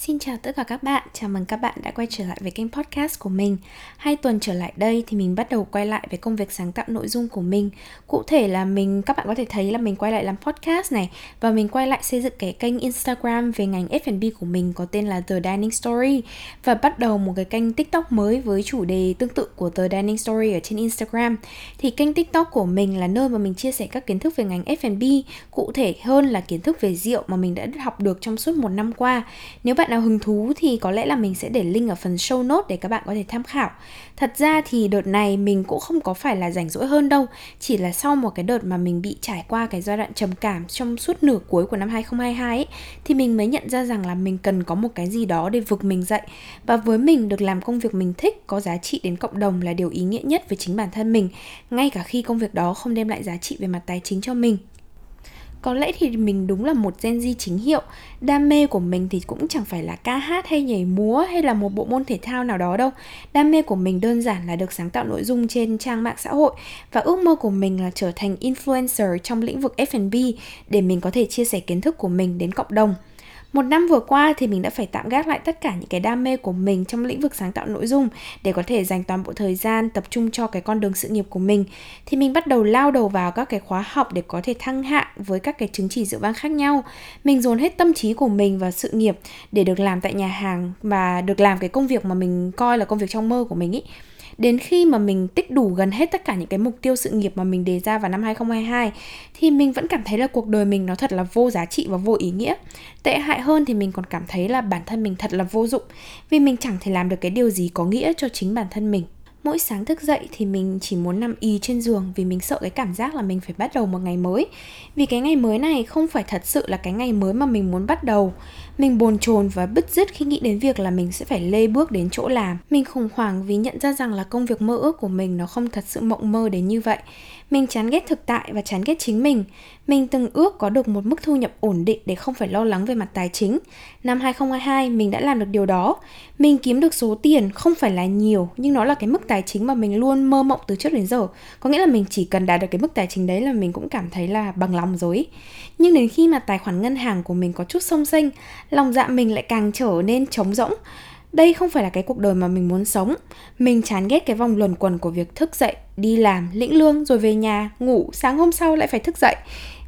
Xin chào tất cả các bạn, chào mừng các bạn đã quay trở lại với kênh podcast của mình. Hai tuần trở lại đây thì mình bắt đầu quay lại với công việc sáng tạo nội dung của mình. Cụ thể là mình các bạn có thể thấy là mình quay lại làm podcast này và mình quay lại xây dựng cái kênh Instagram về ngành F&B của mình có tên là The Dining Story và bắt đầu một cái kênh TikTok mới với chủ đề tương tự của The Dining Story ở trên Instagram. Thì kênh TikTok của mình là nơi mà mình chia sẻ các kiến thức về ngành F&B, cụ thể hơn là kiến thức về rượu mà mình đã học được trong suốt một năm qua. Nếu bạn nào hứng thú thì có lẽ là mình sẽ để link ở phần show note để các bạn có thể tham khảo. Thật ra thì đợt này mình cũng không có phải là rảnh rỗi hơn đâu, chỉ là sau một cái đợt mà mình bị trải qua cái giai đoạn trầm cảm trong suốt nửa cuối của năm 2022 ấy, thì mình mới nhận ra rằng là mình cần có một cái gì đó để vực mình dậy. Và với mình được làm công việc mình thích có giá trị đến cộng đồng là điều ý nghĩa nhất với chính bản thân mình, ngay cả khi công việc đó không đem lại giá trị về mặt tài chính cho mình có lẽ thì mình đúng là một Gen Z chính hiệu. Đam mê của mình thì cũng chẳng phải là ca hát hay nhảy múa hay là một bộ môn thể thao nào đó đâu. Đam mê của mình đơn giản là được sáng tạo nội dung trên trang mạng xã hội Và ước mơ của mình là trở thành influencer trong lĩnh vực F&B Để mình có thể chia sẻ kiến thức của mình đến cộng đồng một năm vừa qua thì mình đã phải tạm gác lại tất cả những cái đam mê của mình trong lĩnh vực sáng tạo nội dung để có thể dành toàn bộ thời gian tập trung cho cái con đường sự nghiệp của mình. Thì mình bắt đầu lao đầu vào các cái khóa học để có thể thăng hạng với các cái chứng chỉ dự vang khác nhau. Mình dồn hết tâm trí của mình vào sự nghiệp để được làm tại nhà hàng và được làm cái công việc mà mình coi là công việc trong mơ của mình ý đến khi mà mình tích đủ gần hết tất cả những cái mục tiêu sự nghiệp mà mình đề ra vào năm 2022 thì mình vẫn cảm thấy là cuộc đời mình nó thật là vô giá trị và vô ý nghĩa. Tệ hại hơn thì mình còn cảm thấy là bản thân mình thật là vô dụng, vì mình chẳng thể làm được cái điều gì có nghĩa cho chính bản thân mình mỗi sáng thức dậy thì mình chỉ muốn nằm y trên giường vì mình sợ cái cảm giác là mình phải bắt đầu một ngày mới. Vì cái ngày mới này không phải thật sự là cái ngày mới mà mình muốn bắt đầu. Mình bồn chồn và bứt rứt khi nghĩ đến việc là mình sẽ phải lê bước đến chỗ làm. Mình khủng hoảng vì nhận ra rằng là công việc mơ ước của mình nó không thật sự mộng mơ đến như vậy mình chán ghét thực tại và chán ghét chính mình. Mình từng ước có được một mức thu nhập ổn định để không phải lo lắng về mặt tài chính. Năm 2022 mình đã làm được điều đó. Mình kiếm được số tiền không phải là nhiều nhưng nó là cái mức tài chính mà mình luôn mơ mộng từ trước đến giờ. Có nghĩa là mình chỉ cần đạt được cái mức tài chính đấy là mình cũng cảm thấy là bằng lòng rồi. Nhưng đến khi mà tài khoản ngân hàng của mình có chút sông xanh, lòng dạ mình lại càng trở nên trống rỗng đây không phải là cái cuộc đời mà mình muốn sống. Mình chán ghét cái vòng luẩn quẩn của việc thức dậy, đi làm, lĩnh lương, rồi về nhà, ngủ, sáng hôm sau lại phải thức dậy.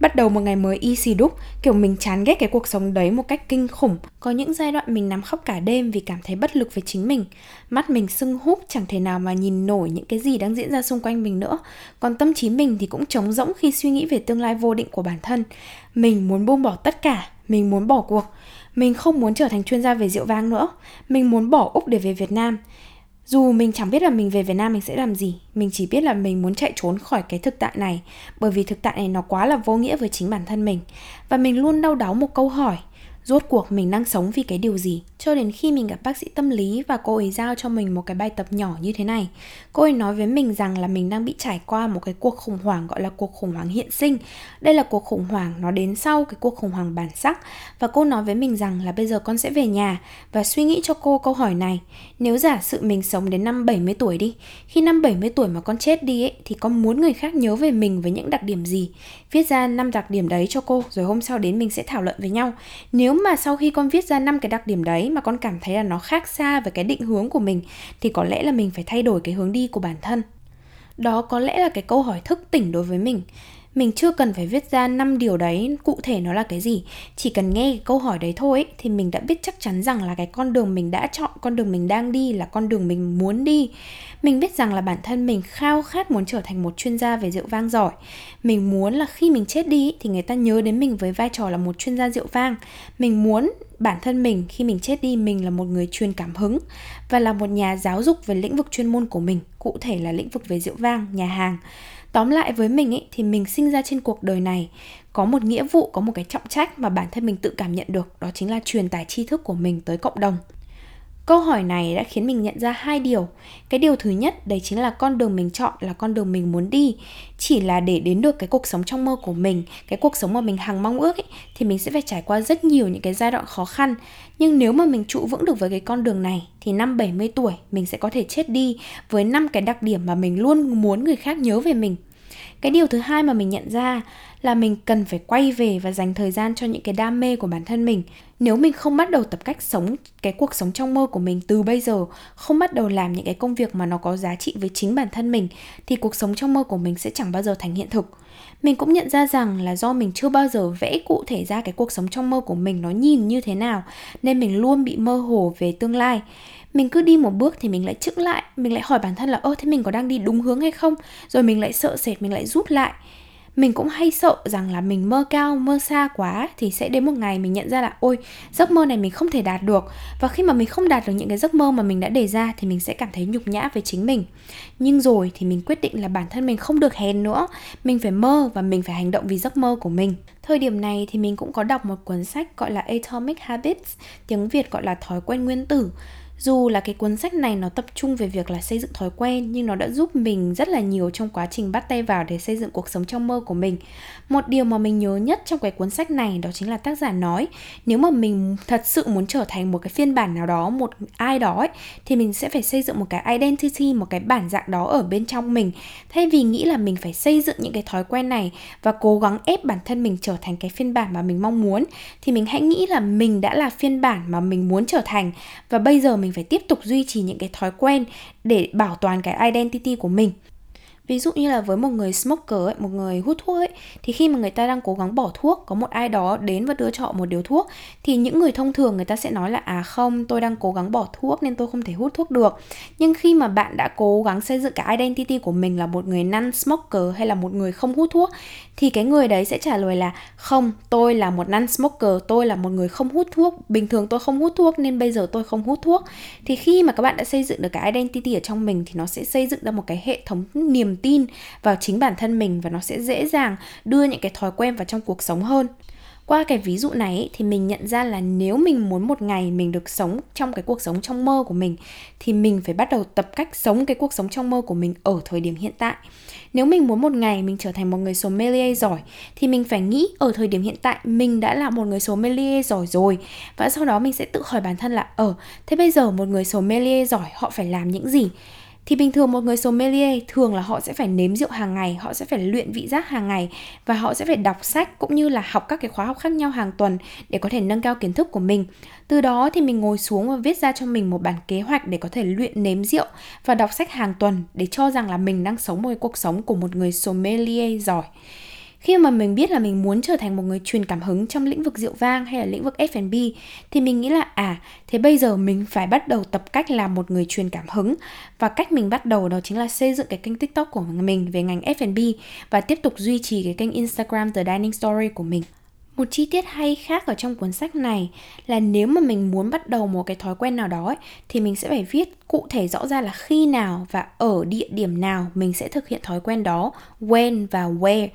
Bắt đầu một ngày mới y xì đúc, kiểu mình chán ghét cái cuộc sống đấy một cách kinh khủng. Có những giai đoạn mình nằm khóc cả đêm vì cảm thấy bất lực với chính mình. Mắt mình sưng húp, chẳng thể nào mà nhìn nổi những cái gì đang diễn ra xung quanh mình nữa. Còn tâm trí mình thì cũng trống rỗng khi suy nghĩ về tương lai vô định của bản thân. Mình muốn buông bỏ tất cả, mình muốn bỏ cuộc mình không muốn trở thành chuyên gia về rượu vang nữa. Mình muốn bỏ úc để về việt nam. Dù mình chẳng biết là mình về việt nam mình sẽ làm gì, mình chỉ biết là mình muốn chạy trốn khỏi cái thực tại này, bởi vì thực tại này nó quá là vô nghĩa với chính bản thân mình. Và mình luôn đau đáu một câu hỏi rốt cuộc mình đang sống vì cái điều gì? Cho đến khi mình gặp bác sĩ tâm lý và cô ấy giao cho mình một cái bài tập nhỏ như thế này, cô ấy nói với mình rằng là mình đang bị trải qua một cái cuộc khủng hoảng gọi là cuộc khủng hoảng hiện sinh. Đây là cuộc khủng hoảng, nó đến sau cái cuộc khủng hoảng bản sắc. Và cô nói với mình rằng là bây giờ con sẽ về nhà và suy nghĩ cho cô câu hỏi này. Nếu giả sử mình sống đến năm 70 tuổi đi, khi năm 70 tuổi mà con chết đi ấy, thì con muốn người khác nhớ về mình với những đặc điểm gì? Viết ra năm đặc điểm đấy cho cô, rồi hôm sau đến mình sẽ thảo luận với nhau. Nếu mà, sau khi con viết ra năm cái đặc điểm đấy mà con cảm thấy là nó khác xa với cái định hướng của mình, thì có lẽ là mình phải thay đổi cái hướng đi của bản thân. Đó có lẽ là cái câu hỏi thức tỉnh đối với mình mình chưa cần phải viết ra năm điều đấy cụ thể nó là cái gì. Chỉ cần nghe cái câu hỏi đấy thôi ấy, thì mình đã biết chắc chắn rằng là cái con đường mình đã chọn con đường mình đang đi là con đường mình muốn đi. Mình biết rằng là bản thân mình khao khát muốn trở thành một chuyên gia về rượu vang giỏi. Mình muốn là khi mình chết đi thì người ta nhớ đến mình với vai trò là một chuyên gia rượu vang. Mình muốn bản thân mình khi mình chết đi mình là một người truyền cảm hứng và là một nhà giáo dục về lĩnh vực chuyên môn của mình cụ thể là lĩnh vực về rượu vang nhà hàng tóm lại với mình ấy thì mình sinh ra trên cuộc đời này có một nghĩa vụ có một cái trọng trách mà bản thân mình tự cảm nhận được đó chính là truyền tải tri thức của mình tới cộng đồng. Câu hỏi này đã khiến mình nhận ra hai điều. Cái điều thứ nhất đấy chính là con đường mình chọn là con đường mình muốn đi. Chỉ là để đến được cái cuộc sống trong mơ của mình cái cuộc sống mà mình hằng mong ước ấy, thì mình sẽ phải trải qua rất nhiều những cái giai đoạn khó khăn. Nhưng nếu mà mình trụ vững được với cái con đường này thì năm 70 tuổi mình sẽ có thể chết đi với năm cái đặc điểm mà mình luôn muốn người khác nhớ về mình cái điều thứ hai mà mình nhận ra là mình cần phải quay về và dành thời gian cho những cái đam mê của bản thân mình. Nếu mình không bắt đầu tập cách sống, cái cuộc sống trong mơ của mình từ bây giờ, không bắt đầu làm những cái công việc mà nó có giá trị với chính bản thân mình, thì cuộc sống trong mơ của mình sẽ chẳng bao giờ thành hiện thực. Mình cũng nhận ra rằng là do mình chưa bao giờ vẽ cụ thể ra cái cuộc sống trong mơ của mình nó nhìn như thế nào, nên mình luôn bị mơ hồ về tương lai mình cứ đi một bước thì mình lại chững lại, mình lại hỏi bản thân là, ơ, thế mình có đang đi đúng hướng hay không? Rồi mình lại sợ sệt, mình lại rút lại. Mình cũng hay sợ rằng là mình mơ cao, mơ xa quá thì sẽ đến một ngày mình nhận ra là, ôi, giấc mơ này mình không thể đạt được. Và khi mà mình không đạt được những cái giấc mơ mà mình đã đề ra thì mình sẽ cảm thấy nhục nhã với chính mình. Nhưng rồi thì mình quyết định là bản thân mình không được hèn nữa. Mình phải mơ và mình phải hành động vì giấc mơ của mình. Thời điểm này thì mình cũng có đọc một cuốn sách gọi là Atomic Habits, tiếng Việt gọi là thói quen nguyên tử dù là cái cuốn sách này nó tập trung về việc là xây dựng thói quen nhưng nó đã giúp mình rất là nhiều trong quá trình bắt tay vào để xây dựng cuộc sống trong mơ của mình. Một điều mà mình nhớ nhất trong cái cuốn sách này đó chính là tác giả nói nếu mà mình thật sự muốn trở thành một cái phiên bản nào đó một ai đó ấy, thì mình sẽ phải xây dựng một cái identity một cái bản dạng đó ở bên trong mình. Thay vì nghĩ là mình phải xây dựng những cái thói quen này và cố gắng ép bản thân mình trở thành cái phiên bản mà mình mong muốn thì mình hãy nghĩ là mình đã là phiên bản mà mình muốn trở thành. Và bây giờ mình mình phải tiếp tục duy trì những cái thói quen để bảo toàn cái identity của mình ví dụ như là với một người smoker ấy, một người hút thuốc ấy thì khi mà người ta đang cố gắng bỏ thuốc có một ai đó đến và đưa cho họ một điều thuốc thì những người thông thường người ta sẽ nói là à không tôi đang cố gắng bỏ thuốc nên tôi không thể hút thuốc được. Nhưng khi mà bạn đã cố gắng xây dựng cái identity của mình là một người non smoker hay là một người không hút thuốc thì cái người đấy sẽ trả lời là không tôi là một non smoker tôi là một người không hút thuốc. Bình thường tôi không hút thuốc nên bây giờ tôi không hút thuốc. Thì khi mà các bạn đã xây dựng được cái identity ở trong mình thì nó sẽ xây dựng ra một cái hệ thống niềm tin vào chính bản thân mình và nó sẽ dễ dàng đưa những cái thói quen vào trong cuộc sống hơn. Qua cái ví dụ này thì mình nhận ra là nếu mình muốn một ngày mình được sống trong cái cuộc sống trong mơ của mình thì mình phải bắt đầu tập cách sống cái cuộc sống trong mơ của mình ở thời điểm hiện tại. Nếu mình muốn một ngày mình trở thành một người sommelier giỏi thì mình phải nghĩ ở thời điểm hiện tại mình đã là một người sommelier giỏi rồi. Và sau đó mình sẽ tự hỏi bản thân là ở ờ, thế bây giờ một người sommelier giỏi họ phải làm những gì? Thì bình thường một người sommelier thường là họ sẽ phải nếm rượu hàng ngày, họ sẽ phải luyện vị giác hàng ngày và họ sẽ phải đọc sách cũng như là học các cái khóa học khác nhau hàng tuần để có thể nâng cao kiến thức của mình. Từ đó thì mình ngồi xuống và viết ra cho mình một bản kế hoạch để có thể luyện nếm rượu và đọc sách hàng tuần để cho rằng là mình đang sống một cuộc sống của một người sommelier giỏi khi mà mình biết là mình muốn trở thành một người truyền cảm hứng trong lĩnh vực rượu vang hay là lĩnh vực F&B thì mình nghĩ là à thế bây giờ mình phải bắt đầu tập cách làm một người truyền cảm hứng và cách mình bắt đầu đó chính là xây dựng cái kênh TikTok của mình về ngành F&B và tiếp tục duy trì cái kênh Instagram The Dining Story của mình. Một chi tiết hay khác ở trong cuốn sách này là nếu mà mình muốn bắt đầu một cái thói quen nào đó ấy, thì mình sẽ phải viết cụ thể rõ ra là khi nào và ở địa điểm nào mình sẽ thực hiện thói quen đó, when và where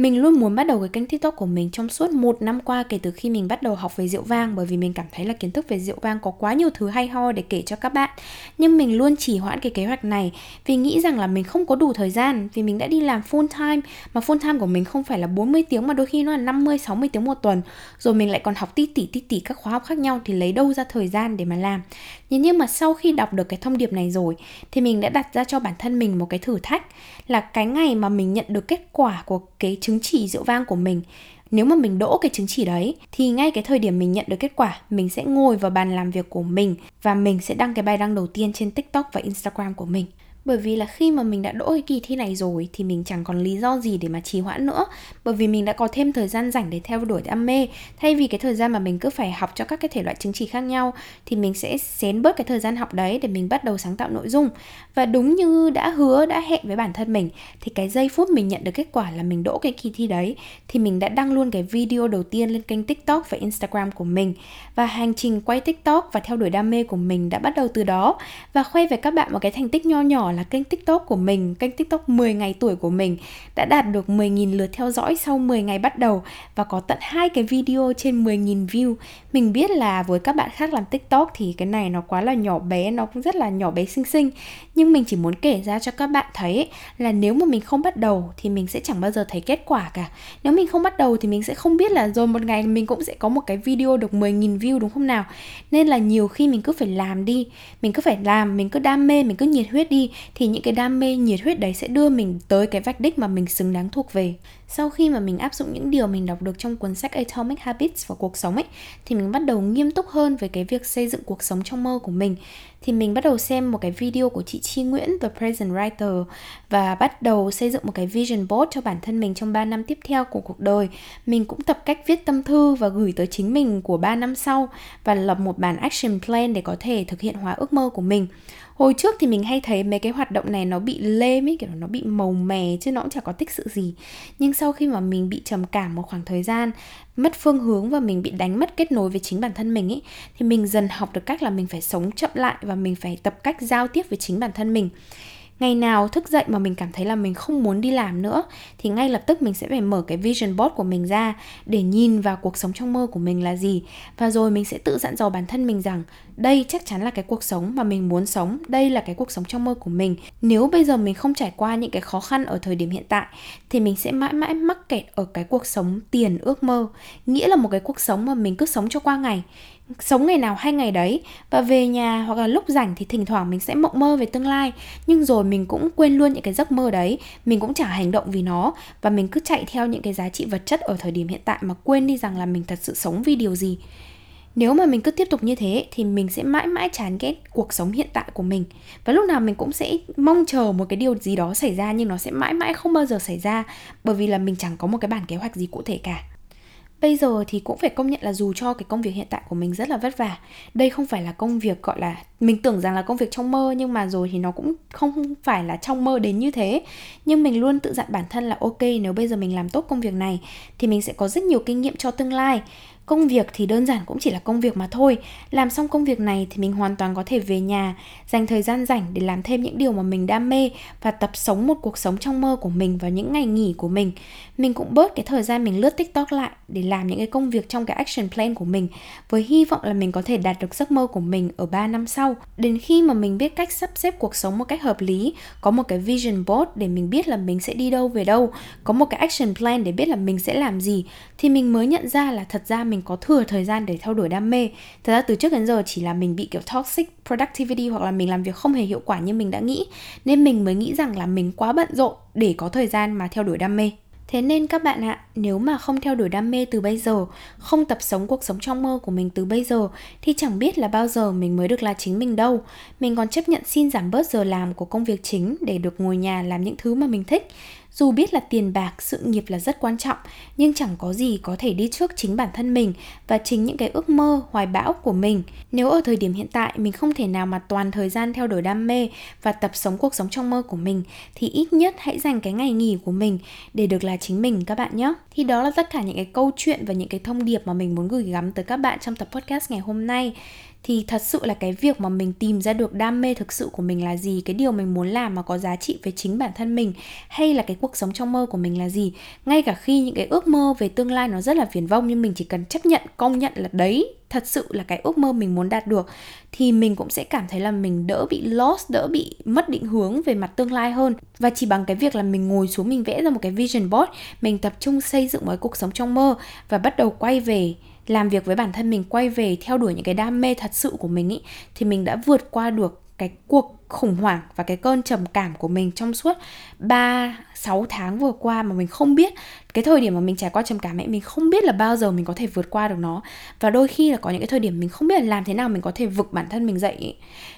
mình luôn muốn bắt đầu cái kênh TikTok của mình trong suốt một năm qua kể từ khi mình bắt đầu học về rượu vang, bởi vì mình cảm thấy là kiến thức về rượu vang có quá nhiều thứ hay ho để kể cho các bạn. Nhưng mình luôn chỉ hoãn cái kế hoạch này vì nghĩ rằng là mình không có đủ thời gian, vì mình đã đi làm full time, mà full time của mình không phải là 40 tiếng mà đôi khi nó là 50 60 tiếng một tuần. Rồi mình lại còn học tí tỉ tí tỉ các khóa học khác nhau thì lấy đâu ra thời gian để mà làm. Nhưng mà sau khi đọc được cái thông điệp này rồi, thì mình đã đặt ra cho bản thân mình một cái thử thách là cái ngày mà mình nhận được kết quả của cái chứng chỉ rượu vang của mình. Nếu mà mình đỗ cái chứng chỉ đấy, thì ngay cái thời điểm mình nhận được kết quả, mình sẽ ngồi vào bàn làm việc của mình và mình sẽ đăng cái bài đăng đầu tiên trên tiktok và instagram của mình bởi vì là khi mà mình đã đỗ cái kỳ thi này rồi thì mình chẳng còn lý do gì để mà trì hoãn nữa. Bởi vì mình đã có thêm thời gian rảnh để theo đuổi đam mê. Thay vì cái thời gian mà mình cứ phải học cho các cái thể loại chứng chỉ khác nhau, thì mình sẽ xén bớt cái thời gian học đấy để mình bắt đầu sáng tạo nội dung. Và đúng như đã hứa, đã hẹn với bản thân mình, thì cái giây phút mình nhận được kết quả là mình đỗ cái kỳ thi đấy, thì mình đã đăng luôn cái video đầu tiên lên kênh tiktok và instagram của mình. Và hành trình quay tiktok và theo đuổi đam mê của mình đã bắt đầu từ đó. Và khoe với các bạn một cái thành tích nho nhỏ là là kênh TikTok của mình, kênh TikTok 10 ngày tuổi của mình đã đạt được 10.000 lượt theo dõi sau 10 ngày bắt đầu và có tận hai cái video trên 10.000 view. Mình biết là với các bạn khác làm TikTok thì cái này nó quá là nhỏ bé, nó cũng rất là nhỏ bé xinh xinh. Nhưng mình chỉ muốn kể ra cho các bạn thấy là nếu mà mình không bắt đầu thì mình sẽ chẳng bao giờ thấy kết quả cả. Nếu mình không bắt đầu thì mình sẽ không biết là rồi một ngày mình cũng sẽ có một cái video được 10.000 view đúng không nào? Nên là nhiều khi mình cứ phải làm đi, mình cứ phải làm, mình cứ đam mê, mình cứ nhiệt huyết đi thì những cái đam mê nhiệt huyết đấy sẽ đưa mình tới cái vạch đích mà mình xứng đáng thuộc về sau khi mà mình áp dụng những điều mình đọc được trong cuốn sách Atomic Habits vào cuộc sống ấy, thì mình bắt đầu nghiêm túc hơn về cái việc xây dựng cuộc sống trong mơ của mình. Thì mình bắt đầu xem một cái video của chị Chi Nguyễn, The Present Writer, và bắt đầu xây dựng một cái vision board cho bản thân mình trong 3 năm tiếp theo của cuộc đời. Mình cũng tập cách viết tâm thư và gửi tới chính mình của 3 năm sau và lập một bản action plan để có thể thực hiện hóa ước mơ của mình. Hồi trước thì mình hay thấy mấy cái hoạt động này nó bị lê ấy, kiểu nó bị màu mè chứ nó cũng chẳng có tích sự gì. Nhưng sau khi mà mình bị trầm cảm một khoảng thời gian, mất phương hướng và mình bị đánh mất kết nối với chính bản thân mình ấy thì mình dần học được cách là mình phải sống chậm lại và mình phải tập cách giao tiếp với chính bản thân mình ngày nào thức dậy mà mình cảm thấy là mình không muốn đi làm nữa, thì ngay lập tức mình sẽ phải mở cái vision board của mình ra để nhìn vào cuộc sống trong mơ của mình là gì. Và rồi mình sẽ tự dặn dò bản thân mình rằng, đây chắc chắn là cái cuộc sống mà mình muốn sống, đây là cái cuộc sống trong mơ của mình. Nếu bây giờ mình không trải qua những cái khó khăn ở thời điểm hiện tại, thì mình sẽ mãi mãi mắc kẹt ở cái cuộc sống tiền ước mơ. Nghĩa là một cái cuộc sống mà mình cứ sống cho qua ngày sống ngày nào hay ngày đấy. Và về nhà hoặc là lúc rảnh thì thỉnh thoảng mình sẽ mộng mơ về tương lai. Nhưng rồi mình cũng quên luôn những cái giấc mơ đấy. Mình cũng chả hành động vì nó. Và mình cứ chạy theo những cái giá trị vật chất ở thời điểm hiện tại mà quên đi rằng là mình thật sự sống vì điều gì. Nếu mà mình cứ tiếp tục như thế thì mình sẽ mãi mãi chán ghét cuộc sống hiện tại của mình. Và lúc nào mình cũng sẽ mong chờ một cái điều gì đó xảy ra nhưng nó sẽ mãi mãi không bao giờ xảy ra. Bởi vì là mình chẳng có một cái bản kế hoạch gì cụ thể cả bây giờ thì cũng phải công nhận là dù cho cái công việc hiện tại của mình rất là vất vả, đây không phải là công việc, gọi là, mình tưởng rằng là công việc trong mơ, nhưng mà rồi thì nó cũng không phải là trong mơ đến như thế. Nhưng mình luôn tự dặn bản thân là, ok, nếu bây giờ mình làm tốt công việc này, thì mình sẽ có rất nhiều kinh nghiệm cho tương lai công việc thì đơn giản cũng chỉ là công việc mà thôi. Làm xong công việc này thì mình hoàn toàn có thể về nhà, dành thời gian rảnh để làm thêm những điều mà mình đam mê và tập sống một cuộc sống trong mơ của mình vào những ngày nghỉ của mình. Mình cũng bớt cái thời gian mình lướt tiktok lại để làm những cái công việc trong cái action plan của mình, với hy vọng là mình có thể đạt được giấc mơ của mình ở 3 năm sau. Đến khi mà mình biết cách sắp xếp cuộc sống một cách hợp lý, có một cái vision board để mình biết là mình sẽ đi đâu, về đâu, có một cái action plan để biết là mình sẽ làm gì, thì mình mới nhận ra là thật ra mình mình có thừa thời gian để theo đuổi đam mê thật ra từ trước đến giờ chỉ là mình bị kiểu toxic productivity hoặc là mình làm việc không hề hiệu quả như mình đã nghĩ nên mình mới nghĩ rằng là mình quá bận rộn để có thời gian mà theo đuổi đam mê Thế nên các bạn ạ, nếu mà không theo đuổi đam mê từ bây giờ, không tập sống cuộc sống trong mơ của mình từ bây giờ thì chẳng biết là bao giờ mình mới được là chính mình đâu. Mình còn chấp nhận xin giảm bớt giờ làm của công việc chính để được ngồi nhà làm những thứ mà mình thích. Dù biết là tiền bạc, sự nghiệp là rất quan trọng, nhưng chẳng có gì có thể đi trước chính bản thân mình và chính những cái ước mơ, hoài bão của mình. Nếu ở thời điểm hiện tại mình không thể nào mà toàn thời gian theo đuổi đam mê và tập sống cuộc sống trong mơ của mình thì ít nhất hãy dành cái ngày nghỉ của mình để được là chính mình các bạn nhé. Thì đó là tất cả những cái câu chuyện và những cái thông điệp mà mình muốn gửi gắm tới các bạn trong tập podcast ngày hôm nay thì thật sự là cái việc mà mình tìm ra được đam mê thực sự của mình là gì? Cái điều mình muốn làm mà có giá trị với chính bản thân mình hay là cái cuộc sống trong mơ của mình là gì? Ngay cả khi những cái ước mơ về tương lai nó rất là viển vông nhưng mình chỉ cần chấp nhận, công nhận là đấy, thật sự là cái ước mơ mình muốn đạt được, thì mình cũng sẽ cảm thấy là mình đỡ bị lost, đỡ bị mất định hướng về mặt tương lai hơn. Và chỉ bằng cái việc là mình ngồi xuống mình vẽ ra một cái vision board, mình tập trung xây dựng một cuộc sống trong mơ và bắt đầu quay về làm việc với bản thân mình, quay về theo đuổi những cái đam mê thật sự của mình ý, thì mình đã vượt qua được cái cuộc khủng hoảng và cái cơn trầm cảm của mình trong suốt 3 6 tháng vừa qua mà mình không biết. Cái thời điểm mà mình trải qua trầm cảm ấy, mình không biết là bao giờ mình có thể vượt qua được nó. Và đôi khi là có những cái thời điểm mình không biết là làm thế nào mình có thể vực bản thân mình dậy ấy.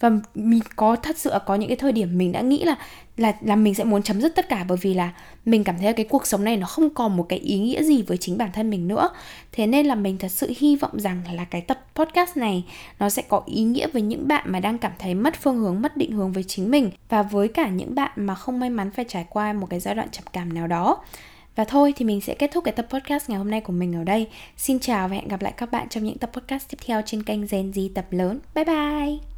và mình có, thật sự có những cái thời điểm mình đã nghĩ là là là mình sẽ muốn chấm dứt tất cả bởi vì là mình cảm thấy là cái cuộc sống này nó không còn một cái ý nghĩa gì với chính bản thân mình nữa. Thế nên là mình thật sự hy vọng rằng là cái tập podcast này nó sẽ có ý nghĩa với những bạn mà đang cảm thấy mất phương hướng, mất định hướng với chính mình và với cả những bạn mà không may mắn phải trải qua một cái giai đoạn trầm cảm nào đó và thôi thì mình sẽ kết thúc cái tập podcast ngày hôm nay của mình ở đây. Xin chào và hẹn gặp lại các bạn trong những tập podcast tiếp theo trên kênh Gen Z tập lớn. Bye bye!